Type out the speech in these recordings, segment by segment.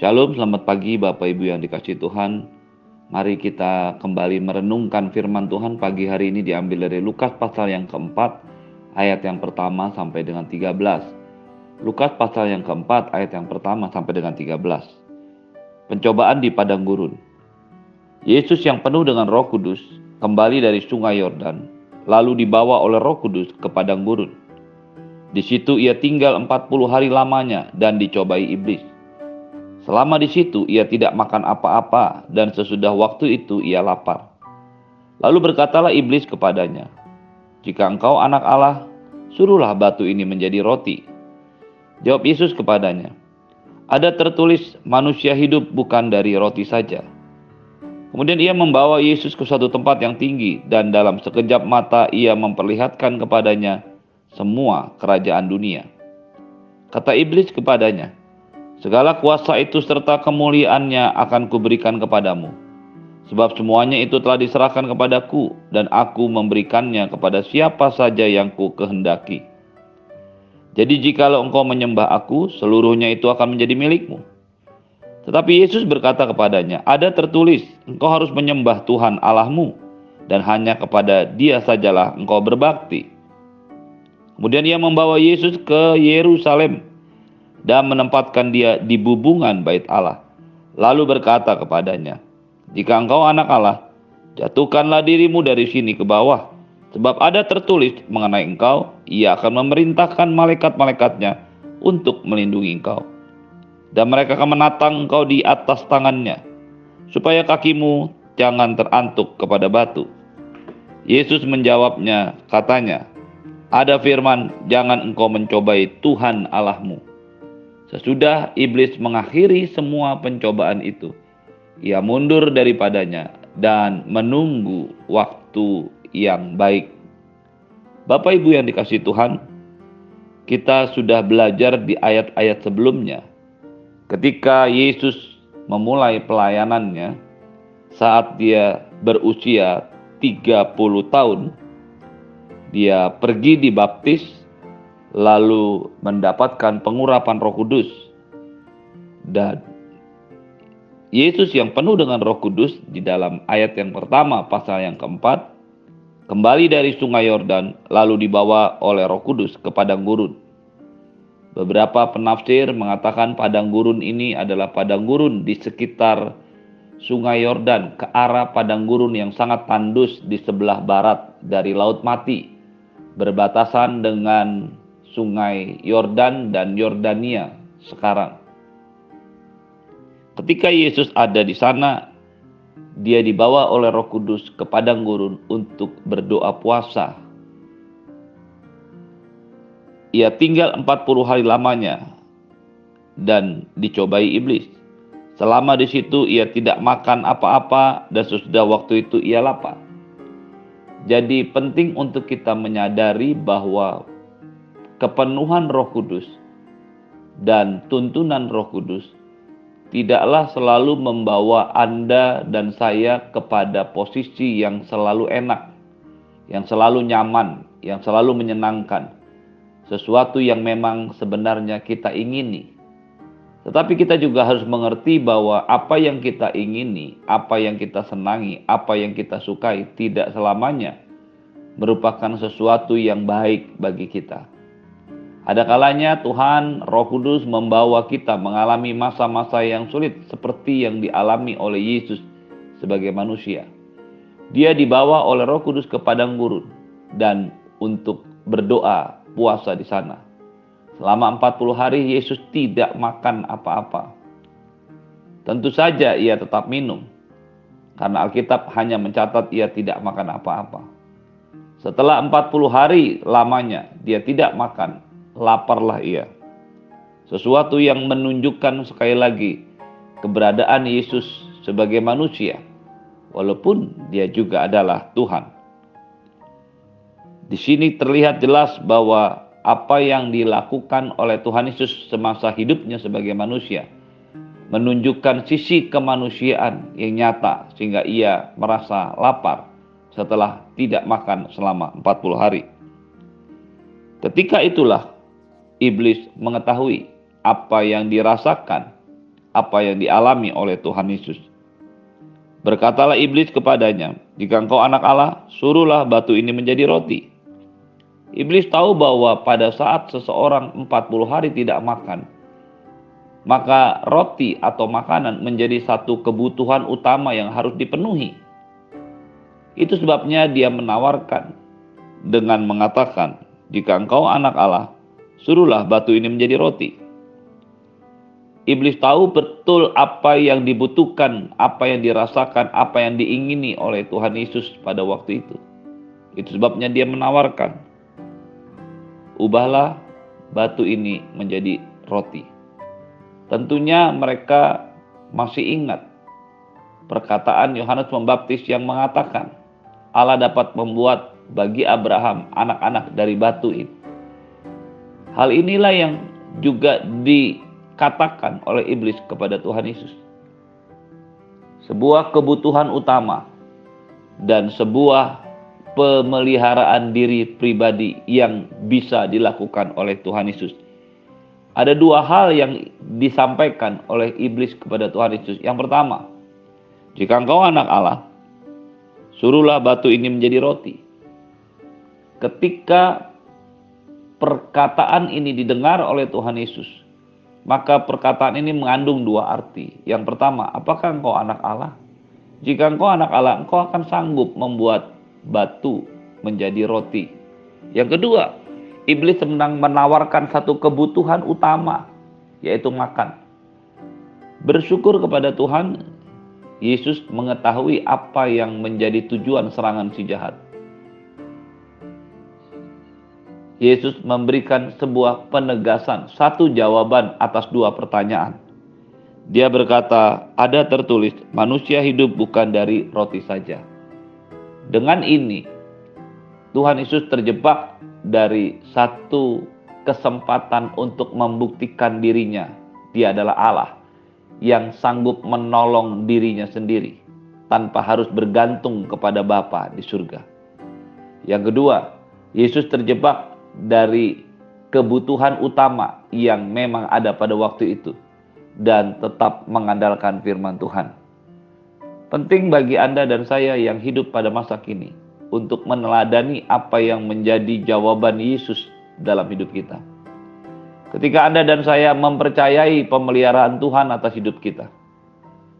Shalom, selamat pagi Bapak Ibu yang dikasih Tuhan. Mari kita kembali merenungkan firman Tuhan pagi hari ini diambil dari Lukas pasal yang keempat, ayat yang pertama sampai dengan 13. Lukas pasal yang keempat, ayat yang pertama sampai dengan 13. Pencobaan di padang gurun. Yesus yang penuh dengan roh kudus kembali dari sungai Yordan, lalu dibawa oleh roh kudus ke padang gurun. Di situ ia tinggal 40 hari lamanya dan dicobai iblis. Selama di situ ia tidak makan apa-apa dan sesudah waktu itu ia lapar. Lalu berkatalah iblis kepadanya, "Jika engkau anak Allah, suruhlah batu ini menjadi roti." Jawab Yesus kepadanya, "Ada tertulis manusia hidup bukan dari roti saja." Kemudian ia membawa Yesus ke suatu tempat yang tinggi dan dalam sekejap mata ia memperlihatkan kepadanya semua kerajaan dunia. Kata iblis kepadanya, Segala kuasa itu serta kemuliaannya akan kuberikan kepadamu. Sebab semuanya itu telah diserahkan kepadaku dan aku memberikannya kepada siapa saja yang ku kehendaki. Jadi jikalau engkau menyembah aku, seluruhnya itu akan menjadi milikmu. Tetapi Yesus berkata kepadanya, ada tertulis, engkau harus menyembah Tuhan Allahmu, dan hanya kepada dia sajalah engkau berbakti. Kemudian ia membawa Yesus ke Yerusalem dan menempatkan dia di bubungan bait Allah. Lalu berkata kepadanya, "Jika engkau anak Allah, jatuhkanlah dirimu dari sini ke bawah, sebab ada tertulis mengenai engkau, ia akan memerintahkan malaikat-malaikatnya untuk melindungi engkau. Dan mereka akan menatang engkau di atas tangannya, supaya kakimu jangan terantuk kepada batu." Yesus menjawabnya, katanya, "Ada firman, jangan engkau mencobai Tuhan Allahmu." Sesudah iblis mengakhiri semua pencobaan itu, ia mundur daripadanya dan menunggu waktu yang baik. Bapak Ibu yang dikasih Tuhan, kita sudah belajar di ayat-ayat sebelumnya ketika Yesus memulai pelayanannya saat dia berusia 30 tahun dia pergi dibaptis lalu mendapatkan pengurapan Roh Kudus. Dan Yesus yang penuh dengan Roh Kudus di dalam ayat yang pertama pasal yang keempat kembali dari sungai Yordan lalu dibawa oleh Roh Kudus ke padang gurun. Beberapa penafsir mengatakan padang gurun ini adalah padang gurun di sekitar Sungai Yordan ke arah padang gurun yang sangat tandus di sebelah barat dari Laut Mati, berbatasan dengan sungai Yordan dan Yordania sekarang. Ketika Yesus ada di sana, dia dibawa oleh Roh Kudus ke padang gurun untuk berdoa puasa. Ia tinggal 40 hari lamanya dan dicobai iblis. Selama di situ ia tidak makan apa-apa dan sesudah waktu itu ia lapar. Jadi penting untuk kita menyadari bahwa kepenuhan Roh Kudus dan tuntunan Roh Kudus tidaklah selalu membawa Anda dan saya kepada posisi yang selalu enak, yang selalu nyaman, yang selalu menyenangkan, sesuatu yang memang sebenarnya kita ingini. Tetapi kita juga harus mengerti bahwa apa yang kita ingini, apa yang kita senangi, apa yang kita sukai tidak selamanya merupakan sesuatu yang baik bagi kita. Ada kalanya Tuhan Roh Kudus membawa kita mengalami masa-masa yang sulit seperti yang dialami oleh Yesus sebagai manusia. Dia dibawa oleh Roh Kudus ke padang gurun dan untuk berdoa puasa di sana. Selama 40 hari Yesus tidak makan apa-apa. Tentu saja ia tetap minum karena Alkitab hanya mencatat ia tidak makan apa-apa. Setelah 40 hari lamanya dia tidak makan, laparlah ia. Sesuatu yang menunjukkan sekali lagi keberadaan Yesus sebagai manusia, walaupun dia juga adalah Tuhan. Di sini terlihat jelas bahwa apa yang dilakukan oleh Tuhan Yesus semasa hidupnya sebagai manusia menunjukkan sisi kemanusiaan yang nyata sehingga ia merasa lapar setelah tidak makan selama 40 hari. Ketika itulah iblis mengetahui apa yang dirasakan apa yang dialami oleh Tuhan Yesus. Berkatalah iblis kepadanya, "Jika engkau anak Allah, suruhlah batu ini menjadi roti." Iblis tahu bahwa pada saat seseorang 40 hari tidak makan, maka roti atau makanan menjadi satu kebutuhan utama yang harus dipenuhi. Itu sebabnya dia menawarkan dengan mengatakan, "Jika engkau anak Allah, suruhlah batu ini menjadi roti." Iblis tahu betul apa yang dibutuhkan, apa yang dirasakan, apa yang diingini oleh Tuhan Yesus pada waktu itu. Itu sebabnya dia menawarkan, "Ubahlah batu ini menjadi roti." Tentunya mereka masih ingat perkataan Yohanes Pembaptis yang mengatakan, "Allah dapat membuat bagi Abraham anak-anak dari batu ini." Hal inilah yang juga di dikatakan oleh iblis kepada Tuhan Yesus. Sebuah kebutuhan utama dan sebuah pemeliharaan diri pribadi yang bisa dilakukan oleh Tuhan Yesus. Ada dua hal yang disampaikan oleh iblis kepada Tuhan Yesus. Yang pertama, jika engkau anak Allah, suruhlah batu ini menjadi roti. Ketika perkataan ini didengar oleh Tuhan Yesus, maka perkataan ini mengandung dua arti. Yang pertama, apakah engkau anak Allah? Jika engkau anak Allah, engkau akan sanggup membuat batu menjadi roti. Yang kedua, iblis sedang menawarkan satu kebutuhan utama, yaitu makan. Bersyukur kepada Tuhan, Yesus mengetahui apa yang menjadi tujuan serangan si jahat. Yesus memberikan sebuah penegasan, satu jawaban atas dua pertanyaan. Dia berkata, "Ada tertulis, manusia hidup bukan dari roti saja." Dengan ini, Tuhan Yesus terjebak dari satu kesempatan untuk membuktikan dirinya. Dia adalah Allah yang sanggup menolong dirinya sendiri tanpa harus bergantung kepada Bapa di surga. Yang kedua, Yesus terjebak dari kebutuhan utama yang memang ada pada waktu itu dan tetap mengandalkan firman Tuhan. Penting bagi Anda dan saya yang hidup pada masa kini untuk meneladani apa yang menjadi jawaban Yesus dalam hidup kita. Ketika Anda dan saya mempercayai pemeliharaan Tuhan atas hidup kita,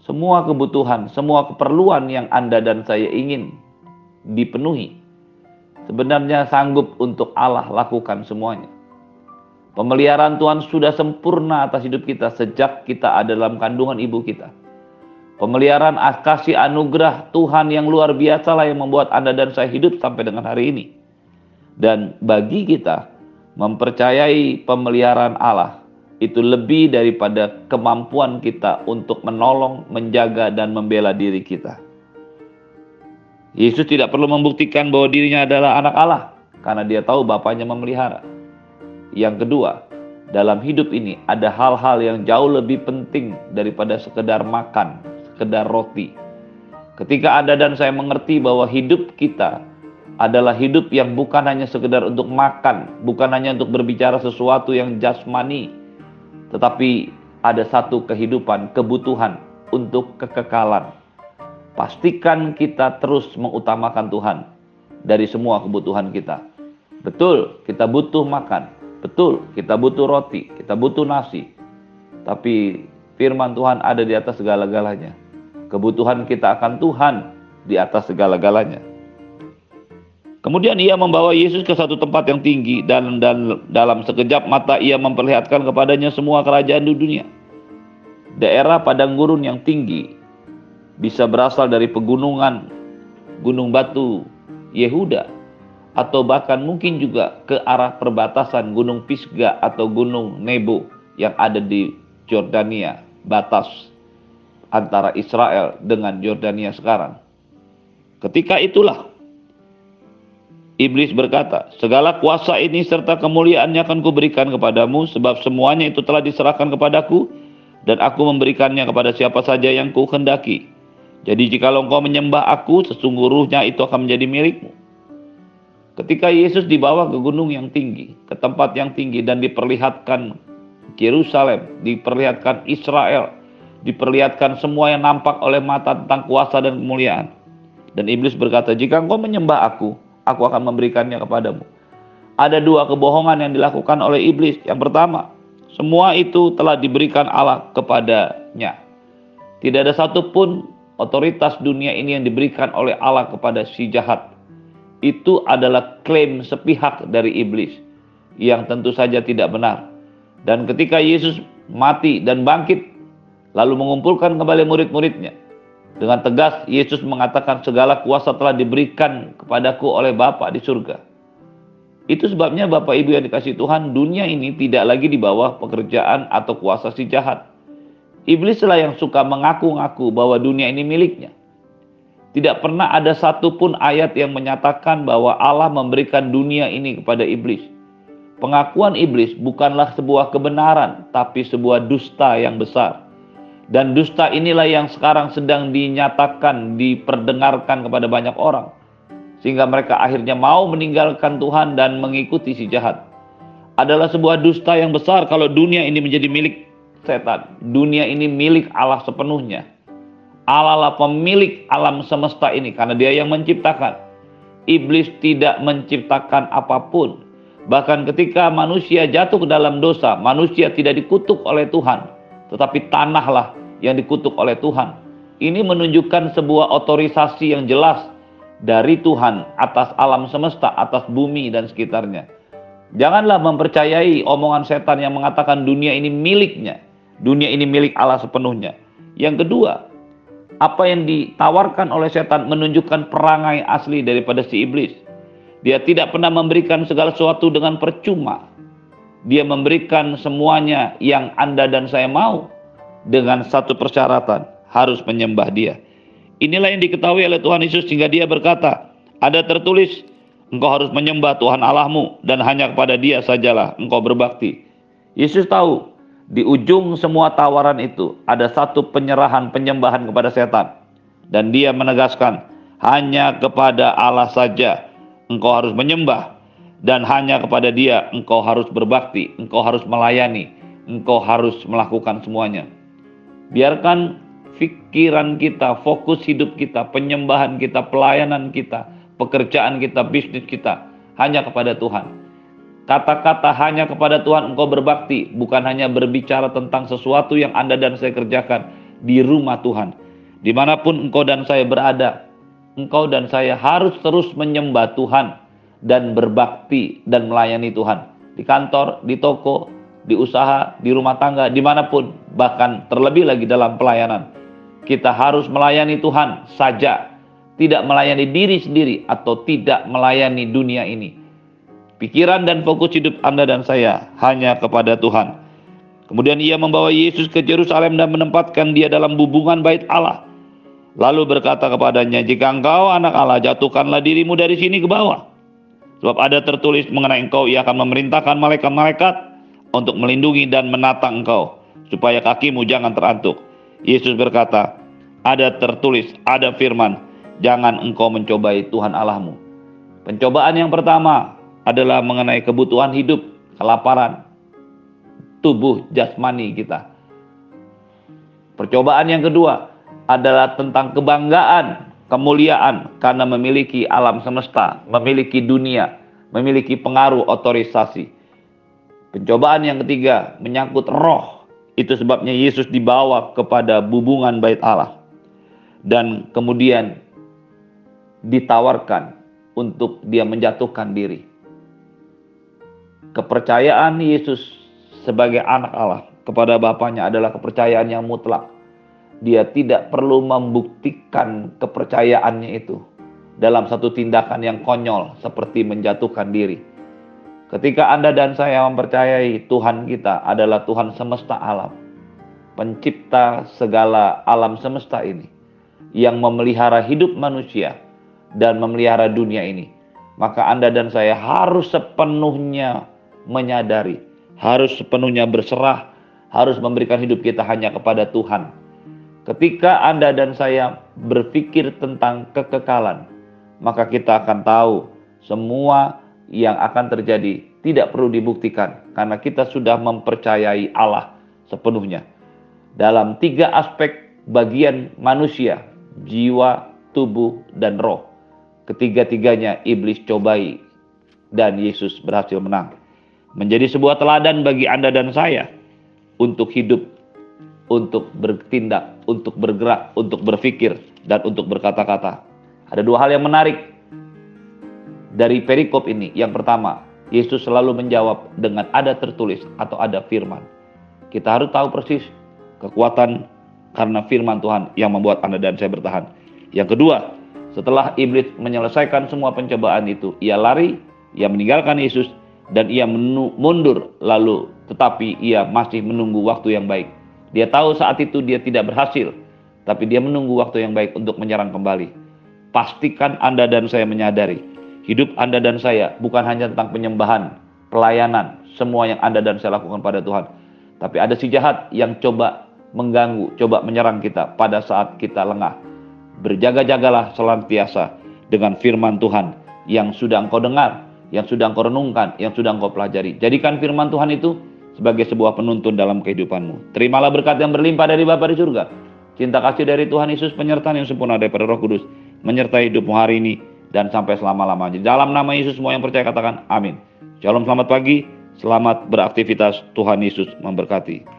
semua kebutuhan, semua keperluan yang Anda dan saya ingin dipenuhi sebenarnya sanggup untuk Allah lakukan semuanya. Pemeliharaan Tuhan sudah sempurna atas hidup kita sejak kita ada dalam kandungan ibu kita. Pemeliharaan kasih anugerah Tuhan yang luar biasa lah yang membuat Anda dan saya hidup sampai dengan hari ini. Dan bagi kita mempercayai pemeliharaan Allah itu lebih daripada kemampuan kita untuk menolong, menjaga, dan membela diri kita. Yesus tidak perlu membuktikan bahwa dirinya adalah anak Allah karena dia tahu Bapaknya memelihara. Yang kedua, dalam hidup ini ada hal-hal yang jauh lebih penting daripada sekedar makan, sekedar roti. Ketika Anda dan saya mengerti bahwa hidup kita adalah hidup yang bukan hanya sekedar untuk makan, bukan hanya untuk berbicara sesuatu yang jasmani, tetapi ada satu kehidupan, kebutuhan untuk kekekalan, pastikan kita terus mengutamakan Tuhan dari semua kebutuhan kita. Betul, kita butuh makan. Betul, kita butuh roti, kita butuh nasi. Tapi firman Tuhan ada di atas segala-galanya. Kebutuhan kita akan Tuhan di atas segala-galanya. Kemudian ia membawa Yesus ke satu tempat yang tinggi dan, dan dalam sekejap mata ia memperlihatkan kepadanya semua kerajaan di dunia. Daerah padang gurun yang tinggi bisa berasal dari pegunungan Gunung Batu Yehuda atau bahkan mungkin juga ke arah perbatasan Gunung Pisgah atau Gunung Nebo yang ada di Jordania, batas antara Israel dengan Jordania sekarang. Ketika itulah Iblis berkata, segala kuasa ini serta kemuliaannya akan kuberikan kepadamu sebab semuanya itu telah diserahkan kepadaku dan aku memberikannya kepada siapa saja yang kuhendaki. Jadi jikalau engkau menyembah aku, sesungguhnya itu akan menjadi milikmu. Ketika Yesus dibawa ke gunung yang tinggi, ke tempat yang tinggi dan diperlihatkan Yerusalem, diperlihatkan Israel, diperlihatkan semua yang nampak oleh mata tentang kuasa dan kemuliaan. Dan iblis berkata, "Jika engkau menyembah aku, aku akan memberikannya kepadamu." Ada dua kebohongan yang dilakukan oleh iblis. Yang pertama, semua itu telah diberikan Allah kepadanya. Tidak ada satupun otoritas dunia ini yang diberikan oleh Allah kepada si jahat. Itu adalah klaim sepihak dari iblis yang tentu saja tidak benar. Dan ketika Yesus mati dan bangkit, lalu mengumpulkan kembali murid-muridnya, dengan tegas Yesus mengatakan segala kuasa telah diberikan kepadaku oleh Bapa di surga. Itu sebabnya Bapak Ibu yang dikasih Tuhan, dunia ini tidak lagi di bawah pekerjaan atau kuasa si jahat. Iblislah yang suka mengaku-ngaku bahwa dunia ini miliknya. Tidak pernah ada satupun ayat yang menyatakan bahwa Allah memberikan dunia ini kepada iblis. Pengakuan iblis bukanlah sebuah kebenaran, tapi sebuah dusta yang besar. Dan dusta inilah yang sekarang sedang dinyatakan, diperdengarkan kepada banyak orang sehingga mereka akhirnya mau meninggalkan Tuhan dan mengikuti si jahat. Adalah sebuah dusta yang besar kalau dunia ini menjadi milik setan. Dunia ini milik Allah sepenuhnya. Allah lah pemilik alam semesta ini karena dia yang menciptakan. Iblis tidak menciptakan apa pun. Bahkan ketika manusia jatuh ke dalam dosa, manusia tidak dikutuk oleh Tuhan. Tetapi tanahlah yang dikutuk oleh Tuhan. Ini menunjukkan sebuah otorisasi yang jelas dari Tuhan atas alam semesta, atas bumi dan sekitarnya. Janganlah mempercayai omongan setan yang mengatakan dunia ini miliknya. Dunia ini milik Allah sepenuhnya. Yang kedua, apa yang ditawarkan oleh setan menunjukkan perangai asli daripada si iblis. Dia tidak pernah memberikan segala sesuatu dengan percuma. Dia memberikan semuanya yang Anda dan saya mau dengan satu persyaratan, harus menyembah dia. Inilah yang diketahui oleh Tuhan Yesus sehingga dia berkata, ada tertulis, engkau harus menyembah Tuhan Allahmu dan hanya kepada dia sajalah engkau berbakti. Yesus tahu di ujung semua tawaran itu ada satu penyerahan penyembahan kepada setan. Dan dia menegaskan, hanya kepada Allah saja engkau harus menyembah dan hanya kepada dia engkau harus berbakti, engkau harus melayani, engkau harus melakukan semuanya. Biarkan pikiran kita, fokus hidup kita, penyembahan kita, pelayanan kita, pekerjaan kita, bisnis kita hanya kepada Tuhan. Kata-kata hanya kepada Tuhan engkau berbakti, bukan hanya berbicara tentang sesuatu yang Anda dan saya kerjakan di rumah Tuhan. Di mana pun engkau dan saya berada, engkau dan saya harus terus menyembah Tuhan dan berbakti dan melayani Tuhan. Di kantor, di toko, di usaha, di rumah tangga, di mana pun, bahkan terlebih lagi dalam pelayanan kita harus melayani Tuhan saja, tidak melayani diri sendiri atau tidak melayani dunia ini. Pikiran dan fokus hidup Anda dan saya hanya kepada Tuhan. Kemudian ia membawa Yesus ke Yerusalem dan menempatkan dia dalam bubungan bait Allah. Lalu berkata kepadanya, jika engkau anak Allah, jatuhkanlah dirimu dari sini ke bawah. Sebab ada tertulis mengenai engkau, ia akan memerintahkan malaikat-malaikat untuk melindungi dan menata engkau, supaya kakimu jangan terantuk. Yesus berkata, ada tertulis, ada firman, jangan engkau mencobai Tuhan Allahmu. Pencobaan yang pertama adalah mengenai kebutuhan hidup, kelaparan, tubuh jasmani kita. Percobaan yang kedua adalah tentang kebanggaan, kemuliaan karena memiliki alam semesta, memiliki dunia, memiliki pengaruh otorisasi. Pencobaan yang ketiga menyangkut roh, itu sebabnya Yesus dibawa kepada bubungan bait Allah dan kemudian ditawarkan untuk dia menjatuhkan diri. Kepercayaan Yesus sebagai anak Allah kepada Bapaknya adalah kepercayaan yang mutlak. Dia tidak perlu membuktikan kepercayaannya itu dalam satu tindakan yang konyol seperti menjatuhkan diri Ketika Anda dan saya mempercayai Tuhan kita adalah Tuhan semesta alam, pencipta segala alam semesta ini, yang memelihara hidup manusia dan memelihara dunia ini, maka Anda dan saya harus sepenuhnya menyadari, harus sepenuhnya berserah, harus memberikan hidup kita hanya kepada Tuhan. Ketika Anda dan saya berpikir tentang kekekalan, maka kita akan tahu semua yang akan terjadi tidak perlu dibuktikan karena kita sudah mempercayai Allah sepenuhnya. dalam tiga aspek bagian manusia, jiwa, tubuh, dan roh. Ketiga-tiganya iblis cobai dan Yesus berhasil menang. Menjadi sebuah teladan bagi Anda dan saya untuk hidup, untuk bertindak, untuk bergerak, untuk berpikir, dan untuk berkata-kata. Ada dua hal yang menarik dari perikop ini. Yang pertama, Yesus selalu menjawab dengan ada tertulis atau ada firman. Kita harus tahu persis kekuatan karena firman Tuhan yang membuat Anda dan saya bertahan. Yang kedua, setelah iblis menyelesaikan semua pencobaan itu, ia lari, ia meninggalkan Yesus dan ia mundur lalu tetapi ia masih menunggu waktu yang baik. Dia tahu saat itu dia tidak berhasil, tapi dia menunggu waktu yang baik untuk menyerang kembali. Pastikan Anda dan saya menyadari, hidup Anda dan saya bukan hanya tentang penyembahan, pelayanan, semua yang Anda dan saya lakukan pada Tuhan. Tapi ada si jahat yang coba mengganggu, coba menyerang kita pada saat kita lengah. Berjaga-jagalah selantiasa dengan firman Tuhan yang sudah engkau dengar, yang sudah engkau renungkan, yang sudah engkau pelajari. Jadikan firman Tuhan itu sebagai sebuah penuntun dalam kehidupanmu. Terimalah berkat yang berlimpah dari Bapa di surga. Cinta kasih dari Tuhan Yesus, penyertaan yang sempurna daripada Roh Kudus, menyertai hidupmu hari ini dan sampai selama-lamanya. Dalam nama Yesus semua yang percaya katakan amin. Shalom selamat pagi, selamat beraktivitas, Tuhan Yesus memberkati.